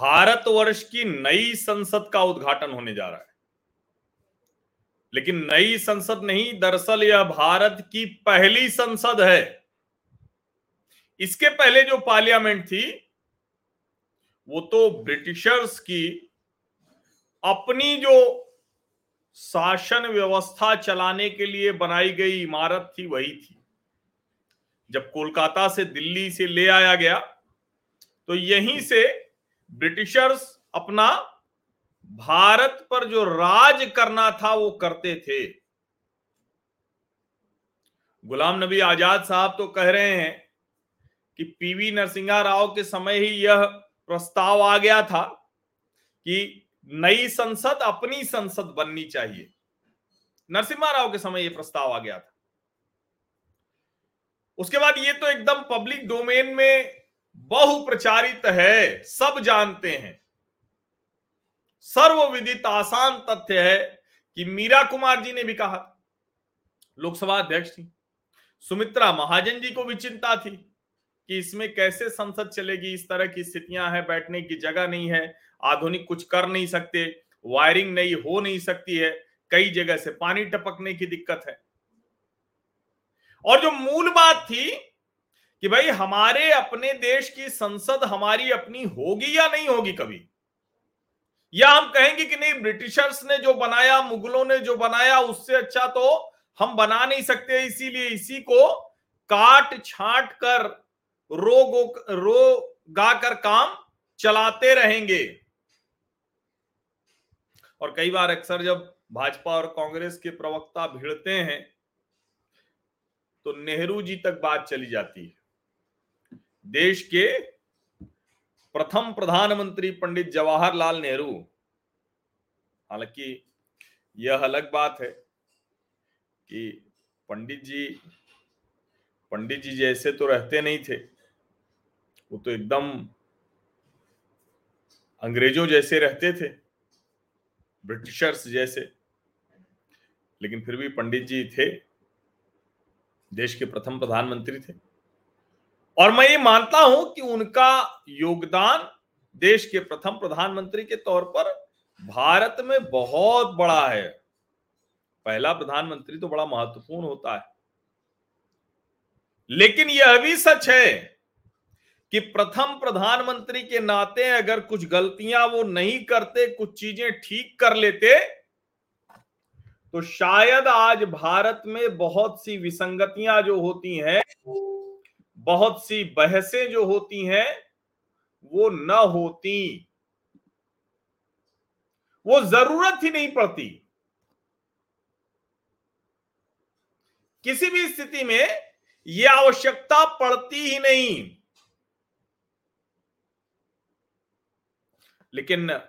भारतवर्ष की नई संसद का उद्घाटन होने जा रहा है। लेकिन नई संसद नहीं, दरअसल यह भारत की पहली संसद है। इसके पहले जो पार्लियामेंट थी, वो तो ब्रिटिशर्स की अपनी जो शासन व्यवस्था चलाने के लिए बनाई गई इमारत थी, वही थी। जब कोलकाता से दिल्ली से ले आया गया तो यहीं से ब्रिटिशर्स अपना भारत पर जो राज करना था, वो करते थे। गुलाम नबी आज़ाद साहब तो कह रहे हैं कि पीवी नरसिंहा राव के समय ही यह प्रस्ताव आ गया था कि नई संसद अपनी संसद बननी चाहिए। नरसिम्हा राव के समय यह प्रस्ताव आ गया था। उसके बाद ये तो एकदम पब्लिक डोमेन में बहुप्रचारित है, सब जानते हैं। सर्वविदित आसान तथ्य है कि मीरा कुमार जी ने भी कहा लोकसभा अध्यक्ष थी। सुमित्रा महाजन जी को भी चिंता थी कि इसमें कैसे संसद चलेगी, इस तरह की स्थितियाँ हैं, बैठने की जगह नहीं है, आधुनिक कुछ कर नहीं सकते, वायरिंग नहीं हो नहीं सकती है, कई जगह से पानी टपकने की दिक्कत है। और जो मूल बात थी कि भाई हमारे अपने देश की संसद हमारी अपनी होगी या नहीं होगी कभी? या हम कहेंगे कि नहीं, ब्रिटिशर्स ने जो बनाया, मुगलों ने जो बनाया, उससे अच्छा तो हम बना नहीं सकते, इसीलिए इसी को काट छाट कर रो गो रो गा कर काम चलाते रहेंगे। और कई बार अक्सर जब भाजपा और कांग्रेस के प्रवक्ता भिड़ते हैं तो नेहरू जी तक बात चली जाती है। देश के प्रथम प्रधानमंत्री पंडित जवाहरलाल नेहरू। हालाँकि यह अलग बात है कि पंडित जी पंडित जी जैसे तो रहते नहीं थे। वो तो एकदम अंग्रेज़ों जैसे रहते थे, ब्रिटिशर्स जैसे। लेकिन फिर भी पंडित जी थे, देश के प्रथम प्रधानमंत्री थे। और मैं ये मानता हूँ कि उनका योगदान देश के प्रथम प्रधानमंत्री के तौर पर भारत में बहुत बड़ा है। पहला प्रधानमंत्री तो बड़ा महत्वपूर्ण होता है। लेकिन यह भी सच है कि प्रथम प्रधानमंत्री के नाते अगर कुछ गलतियाँ वो नहीं करते, कुछ चीज़ें ठीक कर लेते तो शायद आज भारत में बहुत सी विसंगतियाँ जो होती हैं बहुत सी बहसें जो होती हैं, वो न होती। वो ज़रूरत ही नहीं पड़ती। किसी भी स्थिति में यह आवश्यकता पड़ती ही नहीं। लेकिन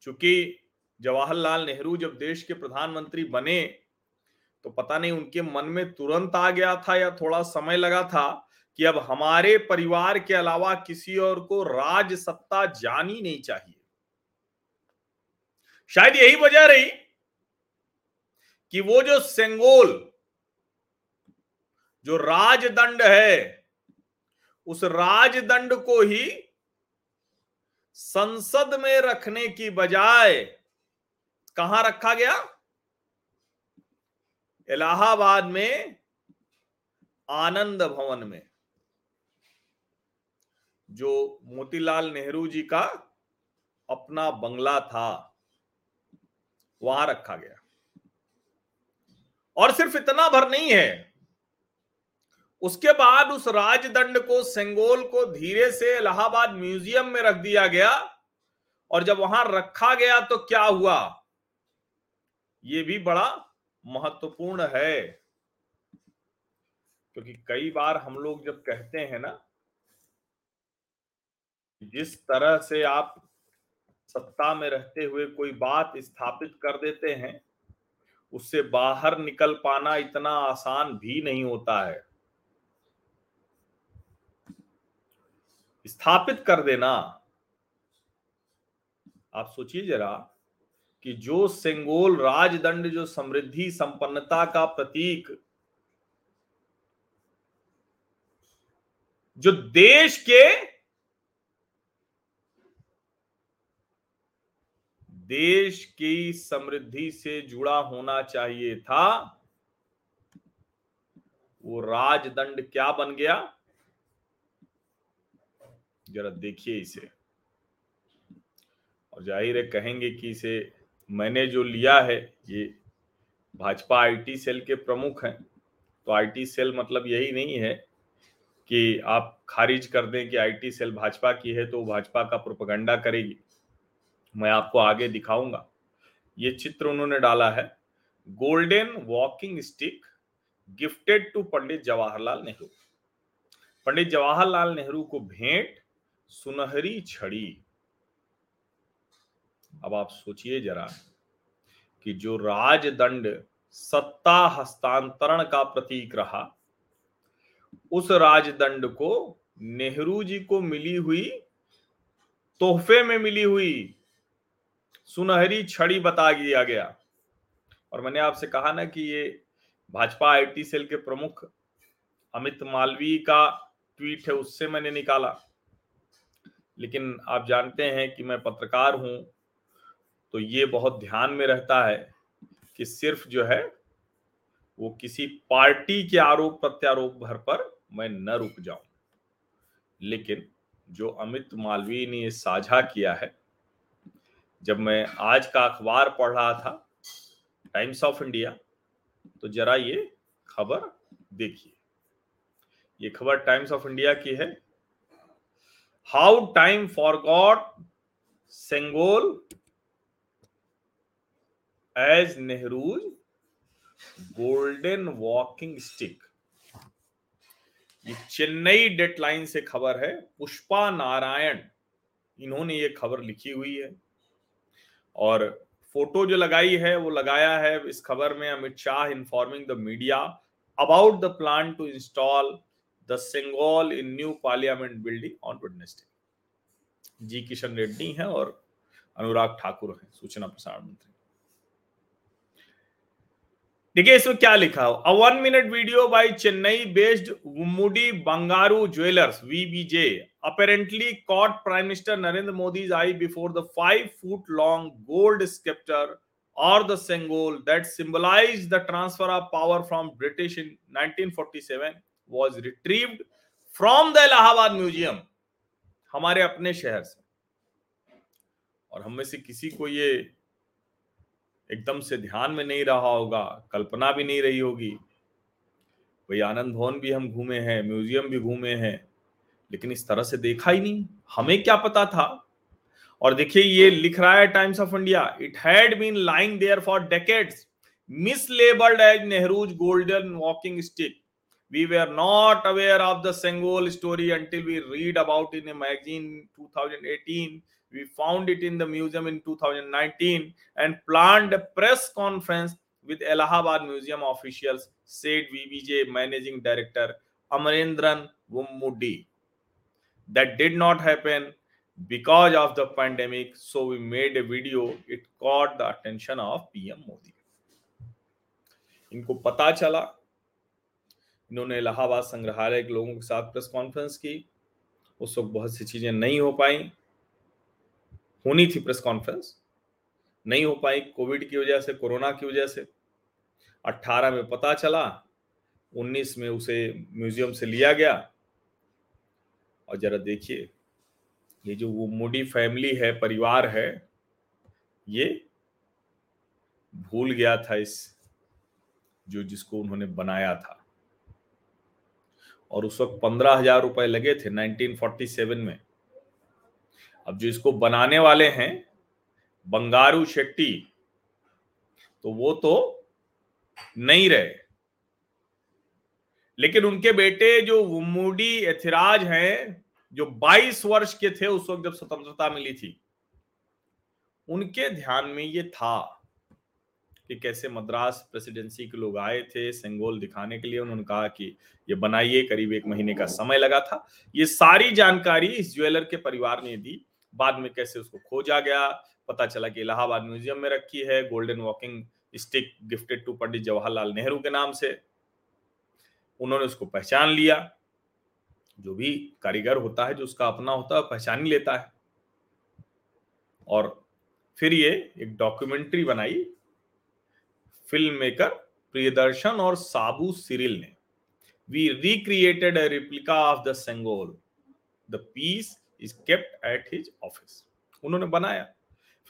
चूँकि जवाहरलाल नेहरू जब देश के प्रधानमंत्री बने तो पता नहीं उनके मन में तुरंत आ गया था या थोड़ा समय लगा था कि अब हमारे परिवार के अलावा किसी और को राज सत्ता जानी नहीं चाहिए। शायद यही वजह रही कि वो जो सेंगोल, जो राजदंड है, उस राजदंड को ही संसद में रखने की बजाय कहाँ रखा गया? इलाहाबाद में, आनंद भवन में। जो मोतीलाल नेहरू जी का अपना बंगला था, वहाँ रखा गया। और सिर्फ़ इतना भर नहीं है, उसके बाद उस राजदंड को, सेंगोल को धीरे से इलाहाबाद म्यूज़ियम में रख दिया गया, और जब वहाँ रखा गया तो क्या हुआ? ये भी बड़ा महत्वपूर्ण है, क्योंकि कई बार हम लोग जब कहते हैं ना जिस तरह से आप सत्ता में रहते हुए कोई बात स्थापित कर देते हैं, उससे बाहर निकल पाना इतना आसान भी नहीं होता है। स्थापित कर देना। आप सोचिए जरा कि जो सेंगोल राजदंड, जो समृद्धि, संपन्नता का प्रतीक, जो देश के देश की समृद्धि से जुड़ा होना चाहिए था। वो राजदंड क्या बन गया? जरा देखिए इसे। और ज़ाहिर है कहेंगे कि इसे मैंने जो लिया है, ये भाजपा आईटी सेल के प्रमुख हैं। तो आईटी सेल मतलब यही नहीं है कि आप खारिज कर दें कि आईटी सेल भाजपा की है तो भाजपा का प्रोपगंडा करेगी। मैं आपको आगे दिखाऊँगा। ये चित्र उन्होंने डाला है। Golden walking stick gifted to Pandit Jawaharlal Nehru. Pandit Jawaharlal Nehru को भेंट सुनहरी छड़ी। अब आप सोचिए जरा कि जो राजदंड सत्ता हस्तांतरण का प्रतीक रहा, उस राजदंड को नेहरू जी को मिली हुई तोहफे में मिली हुई सुनहरी छड़ी बता दिया गया। और मैंने आपसे कहा ना कि ये भाजपा आईटी सेल के प्रमुख अमित मालवीय का ट्वीट है, उससे मैंने निकाला। लेकिन आप जानते हैं कि मैं पत्रकार हूँ तो ये बहुत ध्यान में रहता है कि सिर्फ़ जो है, वो किसी पार्टी के आरोप प्रत्यारोप भर पर मैं न रुक जाऊँ। लेकिन जो अमित मालवीय ने साझा किया है जब मैं आज का अखबार पढ़ रहा था टाइम्स ऑफ़ इंडिया तो जरा ये खबर देखिए। ये खबर टाइम्स ऑफ़ इंडिया की है। How time for God sengol as Nehru's golden walking stick ये चेन्नई डेटलाइन से खबर है, पुष्पा नारायण, इन्होंने ये खबर लिखी हुई है। और फ़ोटो जो लगाई है, वो लगाया है इस खबर में Amit Shah informing the media about the plan to install the sengol in new parliament building on Wednesday G Kishan Reddy हैं और अनुराग ठाकुर हैं, सूचना प्रसारण मंत्री। देखिए, इसमें क्या लिखा हो? A one minute video by Chennai based Mudi Bangaru jewellers VBJ apparently caught prime minister Narendra Modi eye before the five foot long gold sceptre और the sengol that symbolise the transfer of power from British in 1947 was retrieved from the Allahabad museum हमारे अपने शहर से। और हम से किसी को ये एकदम से ध्यान में नहीं रहा होगा, कल्पना भी नहीं रही होगी। भाई आनंद भवन भी हम घूमे हैं, म्यूज़ियम भी घूमे हैं, लेकिन इस तरह से देखा ही नहीं। हमें क्या पता था? और देखिए, ये लिख रहा है Times of India it had been lying there for decades mislabelled as Nehru's golden walking stick we were not aware of the Sengol story until we read about in a magazine 2018 We found it in the museum in 2019 and planned a press conference with Allahabad Museum officials, said VBJ Managing Director Amarendran Wummudi. That did not happen because of the pandemic, so we made a video. It caught the attention of PM Modi. इनको पता चला इन्होंने इलाहाबाद संग्रहालय के लोगों के साथ press conference की उस वक्त बहुत सी चीज़ें नहीं हो पाई होनी थी प्रेस कॉन्फ्रेंस, नहीं हो पाई, कोविड की वजह से, कोरोना की वजह से। 18 में पता चला 19 में उसे म्यूज़ियम से लिया गया। और जरा देखिए, ये जो वो मोडी फैमिली है, परिवार है, ये भूल गया था इस, जो जिसको उन्होंने बनाया था। और उस वक्त पंद्रह हज़ार रुपए लगे थे 1947 में। अब जो इसको बनाने वाले हैं, बंगारू शेट्टी तो वो तो नहीं रहे। लेकिन उनके बेटे जो मुडी एथिराज हैं, जो 22 वर्ष के थे उस वक्त जब स्वतंत्रता मिली थी, उनके ध्यान में ये था कि कैसे मद्रास प्रेसिडेंसी के लोग आए थे, सेंगोल दिखाने के लिए उन्होंने कहा कि ये बनाइए, करीब एक महीने का समय लगा था। ये सारी जानकारी इस ज्वेलर के परिवार ने दी। बाद में कैसे उसको खोजा गया? पता चला कि इलाहाबाद म्यूज़ियम में रखी है, golden walking stick gifted to Pandit Jawaharlal Nehru के नाम से। उन्होंने उसको पहचान लिया। जो भी कारीगर होता है, जो उसका अपना होता है पहचान ही लेता है। और फिर ये एक डॉक्यूमेंट्री बनाई फ़िल्म मेकर प्रियदर्शन और साबू सिरिल ने। We recreated replica of the sengol the piece is kept at his office उन्होंने बनाया।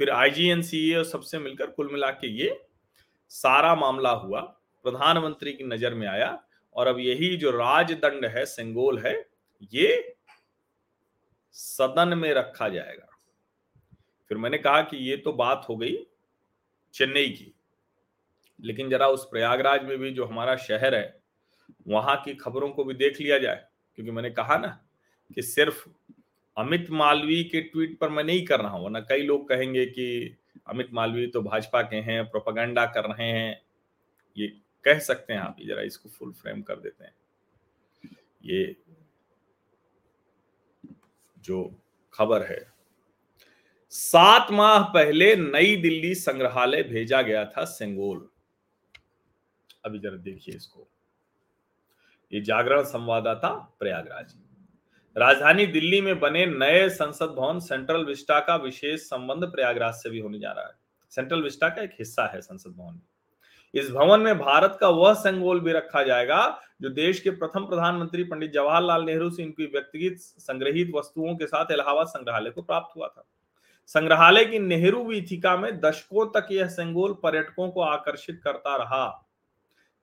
फिर आईजीएनसीए और सबसे मिलकर कुल मिला के ये सारा मामला हुआ। प्रधानमंत्री की नज़र में आया और अब यही जो राजदंड है, सेंगोल है, ये सदन में रखा जाएगा। फिर मैंने कहा कि ये तो बात हो गई चेन्नई की, लेकिन जरा उस प्रयागराज में भी जो हमारा शहर है, वहाँ की खबरों को भी देख लिया जाए, क्योंकि मैंने कहा ना कि सिर्फ़ अमित मालवी के ट्वीट पर मैं नहीं कर रहा हूँ ना कई लोग कहेंगे कि अमित मालवी तो भाजपा के हैं, प्रोपागंडा कर रहे हैं। ये कह सकते हैं आप जरा इसको फुल फ्रेम कर देते हैं। ये जो खबर है। सात माह पहले नई दिल्ली संग्रहालय भेजा गया था सेंगोल। अभी जरा देखिए इसको। ये जागरण संवाददाता प्रयागराज। राजधानी दिल्ली में बने नए संसद भवन सेंट्रल विस्टा का विशेष संबंध प्रयागराज से भी होने जा रहा है। सेंट्रल विस्टा का एक हिस्सा है संसद भवन। इस भवन में भारत का वह संगोल भी रखा जाएगा जो देश के प्रथम प्रधानमंत्री पंडित जवाहरलाल नेहरू से इनकी व्यक्तिगत संग्रहित वस्तुओं के साथ इलाहाबाद संग्रहालय को प्राप्त हुआ था। संग्रहालय की नेहरू वीथिका में दशकों तक यह संगोल पर्यटकों को आकर्षित करता रहा।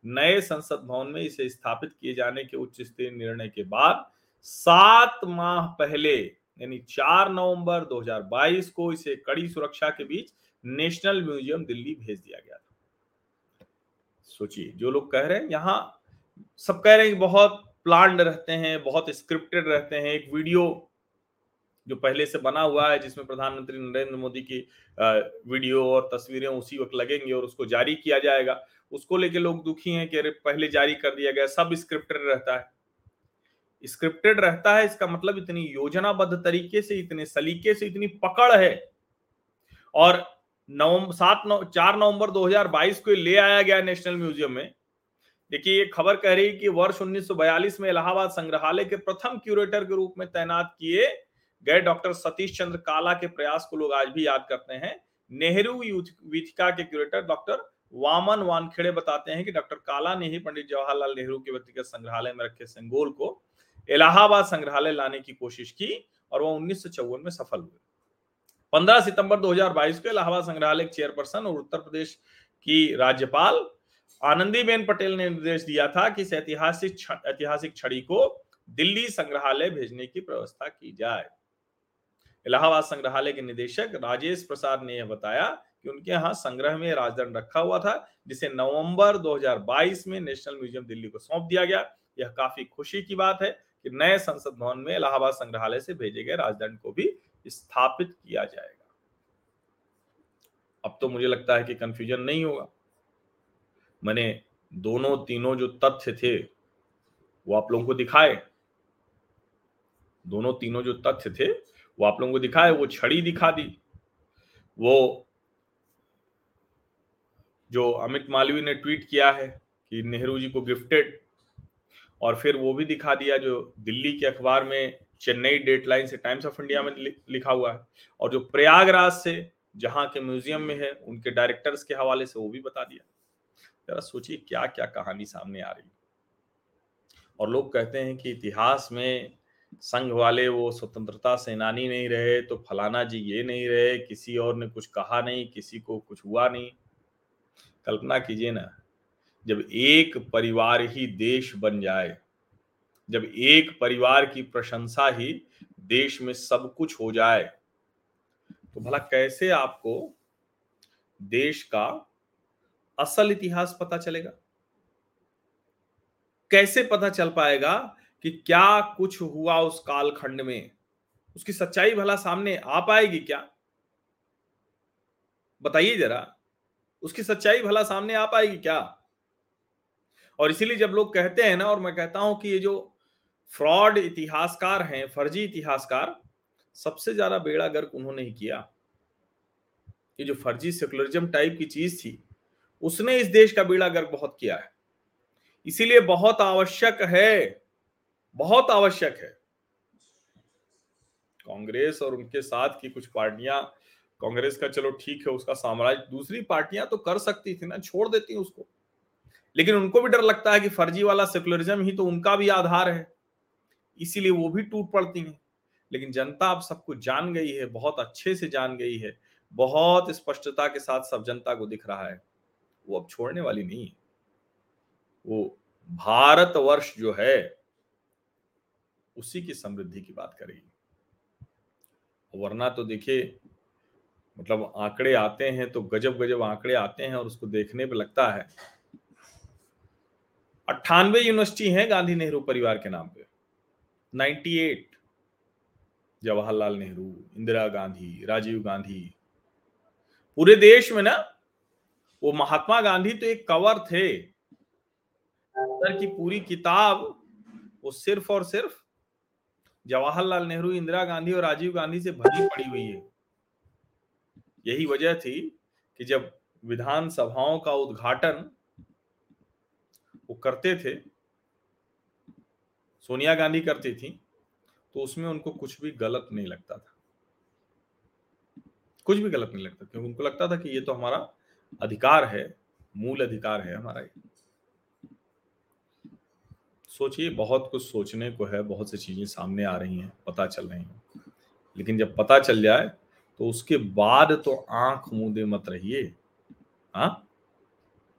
नए संसद भवन में इसे स्थापित किए जाने के उच्च स्तरीय निर्णय के बाद सात माह पहले, यानी चार नवंबर 2022 को इसे कड़ी सुरक्षा के बीच नेशनल म्यूज़ियम दिल्ली भेज दिया गया था। सोचिए, जो लोग कह रहे हैं, यहाँ सब कह रहे हैं बहुत प्लान्ड रहते हैं, बहुत स्क्रिप्टेड रहते हैं। एक वीडियो जो पहले से बना हुआ है, जिसमें प्रधानमंत्री नरेंद्र मोदी की वीडियो और तस्वीरें उसी वक्त लगेंगी और उसको जारी किया जाएगा। उसको लेके लोग दुखी हैं कि अरे, पहले जारी कर दिया गया, सब स्क्रिप्टेड रहता है। स्क्रिप्टेड रहता है, इसका मतलब इतनी योजनाबद्ध तरीके से, इतने सलीके से, इतनी पकड़ है। और नवंबर सात नौ चार नवंबर 2022 को ले आया गया नेशनल म्यूज़ियम में। देखिए, ये खबर कह रही कि वर्ष 1942 में इलाहाबाद संग्रहालय के प्रथम क्यूरेटर के रूप में तैनात किए गए डॉक्टर सतीश चंद्र काला के प्रयास को लोग आज भी याद करते हैं। नेहरू वीथिका के क्यूरेटर डॉक्टर वामन वानखेड़े बताते हैं कि डॉक्टर काला ने ही पंडित जवाहरलाल नेहरू के व्यक्तिगत संग्रहालय में रखे संगोल को इलाहाबाद संग्रहालय लाने की कोशिश की और वह उन्नीस सौ चौवन में सफल हुए। 15 सितंबर 2022 को इलाहाबाद संग्रहालय के चेयरपर्सन और उत्तर प्रदेश की राज्यपाल आनंदीबेन पटेल ने निर्देश दिया था कि इस ऐतिहासिक ऐतिहासिक छड़ी को दिल्ली संग्रहालय भेजने की व्यवस्था की जाए। इलाहाबाद संग्रहालय के निदेशक राजेश प्रसाद ने यह बताया कि उनके यहाँ संग्रह में राजदंड रखा हुआ था, जिसे नवंबर 2022 में नेशनल म्यूज़ियम दिल्ली को सौंप दिया गया। यह काफ़ी खुशी की बात है कि नए संसद भवन में इलाहाबाद संग्रहालय से भेजे गए राजदंड को भी स्थापित किया जाएगा। अब तो मुझे लगता है कि कंफ्यूजन नहीं होगा। मैंने दोनों तीनों जो तथ्य थे, वो आप लोगों को दिखाए। दोनों तीनों जो तथ्य थे, वो आप लोगों को दिखाए, वो छड़ी दिखा दी। वो जो अमित मालवीय ने ट्वीट किया है कि नेहरू जी को गिफ्टेड और फिर वो भी दिखा दिया जो दिल्ली के अखबार में चेन्नई डेटलाइन से टाइम्स ऑफ़ इंडिया में लिखा हुआ है। और जो प्रयागराज से, जहाँ के म्यूज़ियम में है, उनके डायरेक्टर्स के हवाले से वो भी बता दिया। जरा सोचिए क्या क्या कहानी सामने आ रही और लोग कहते हैं कि इतिहास में संघ वाले वो स्वतंत्रता सेनानी नहीं रहे तो फलाना जी ये नहीं रहे, किसी और ने कुछ कहा नहीं, किसी को कुछ हुआ नहीं। कल्पना कीजिए ना जब एक परिवार ही देश बन जाए, जब एक परिवार की प्रशंसा ही देश में सब कुछ हो जाए तो भला कैसे आपको देश का असल इतिहास पता चलेगा? कैसे पता चल पाएगा कि क्या कुछ हुआ उस कालखंड में? उसकी सच्चाई भला सामने आ पाएगी क्या? बताइए जरा, उसकी सच्चाई भला सामने आ पाएगी क्या? और इसीलिए जब लोग कहते हैं ना, और मैं कहता हूँ कि ये जो फ्रॉड इतिहासकार हैं, फर्जी इतिहासकार, सबसे ज़्यादा बेड़ा गर्क उन्होंने ही किया। ये जो फर्जी सेकुलरिज्म टाइप की चीज़ थी, उसने इस देश का बेड़ा गर्क बहुत किया है। इसीलिए बहुत आवश्यक है, बहुत आवश्यक है। कांग्रेस और उनके साथ की कुछ पार्टियाँ, कांग्रेस का चलो ठीक है, उसका साम्राज्य, दूसरी पार्टियाँ तो कर सकती थी ना, छोड़ देती उसको। लेकिन उनको भी डर लगता है कि फर्जी वाला सेकुलरिज्म ही तो उनका भी आधार है। इसीलिए वो भी टूट पड़ती हैं। लेकिन जनता अब सब कुछ जान गई है, बहुत अच्छे से जान गई है, बहुत स्पष्टता के साथ सब जनता को दिख रहा है। वो अब छोड़ने वाली नहीं है। वो भारतवर्ष जो है, उसी की समृद्धि की बात करेगी। वरना तो देखिए मतलब आंकड़े आते हैं तो गजब गजब आंकड़े आते हैं और उसको देखने पर लगता है अट्ठानवे यूनिवर्सिटी है गांधी नेहरू परिवार के नाम पे। 98 जवाहरलाल नेहरू, इंदिरा गांधी, राजीव गांधी। पूरे देश में ना, वो महात्मा गांधी तो एक कवर थे। की पूरी किताब वो सिर्फ़ और सिर्फ़ जवाहरलाल नेहरू, इंदिरा गांधी और राजीव गांधी से भरी पड़ी हुई है। यही वजह थी कि जब विधानसभाओं का उद्घाटन वो करते थे, सोनिया गांधी करती थी तो उसमें उनको कुछ भी गलत नहीं लगता था। कुछ भी गलत नहीं लगता, क्योंकि उनको लगता था कि ये तो हमारा अधिकार है, मूल अधिकार है हमारा ये। सोचिए, बहुत कुछ सोचने को है, बहुत सी चीज़ें सामने आ रही हैं, पता चल रही हैं। लेकिन जब पता चल जाए तो उसके बाद तो आँख मूंदे मत रहिए। हाँ?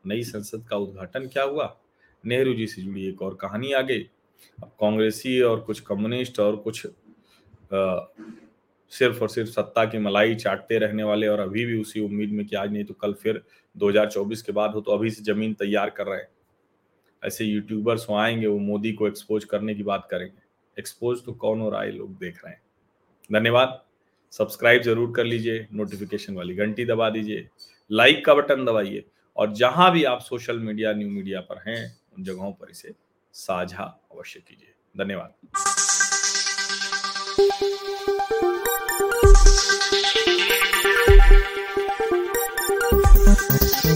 नई संसद का उद्घाटन क्या हुआ? नेहरू जी से जुड़ी एक और कहानी आ गई अब कांग्रेसी और कुछ कम्युनिस्ट और कुछ आ, सिर्फ़ और सिर्फ़ सत्ता की मलाई चाटते रहने वाले और अभी भी उसी उम्मीद में कि आज नहीं तो कल फिर 2024 के बाद हो तो अभी से ज़मीन तैयार कर रहे हैं। ऐसे यूट्यूबर्स वो आएँगे वो मोदी को एक्सपोज करने की बात करेंगे। एक्सपोज तो कौन रहा है लोग देख रहे हैं। धन्यवाद। सब्सक्राइब ज़रूर कर लीजिए नोटिफिकेशन वाली घंटी दबा दीजिए लाइक का बटन दबाइए और जहाँ भी आप सोशल मीडिया न्यू मीडिया पर हैं जगहों पर इसे साझा अवश्य कीजिए। धन्यवाद।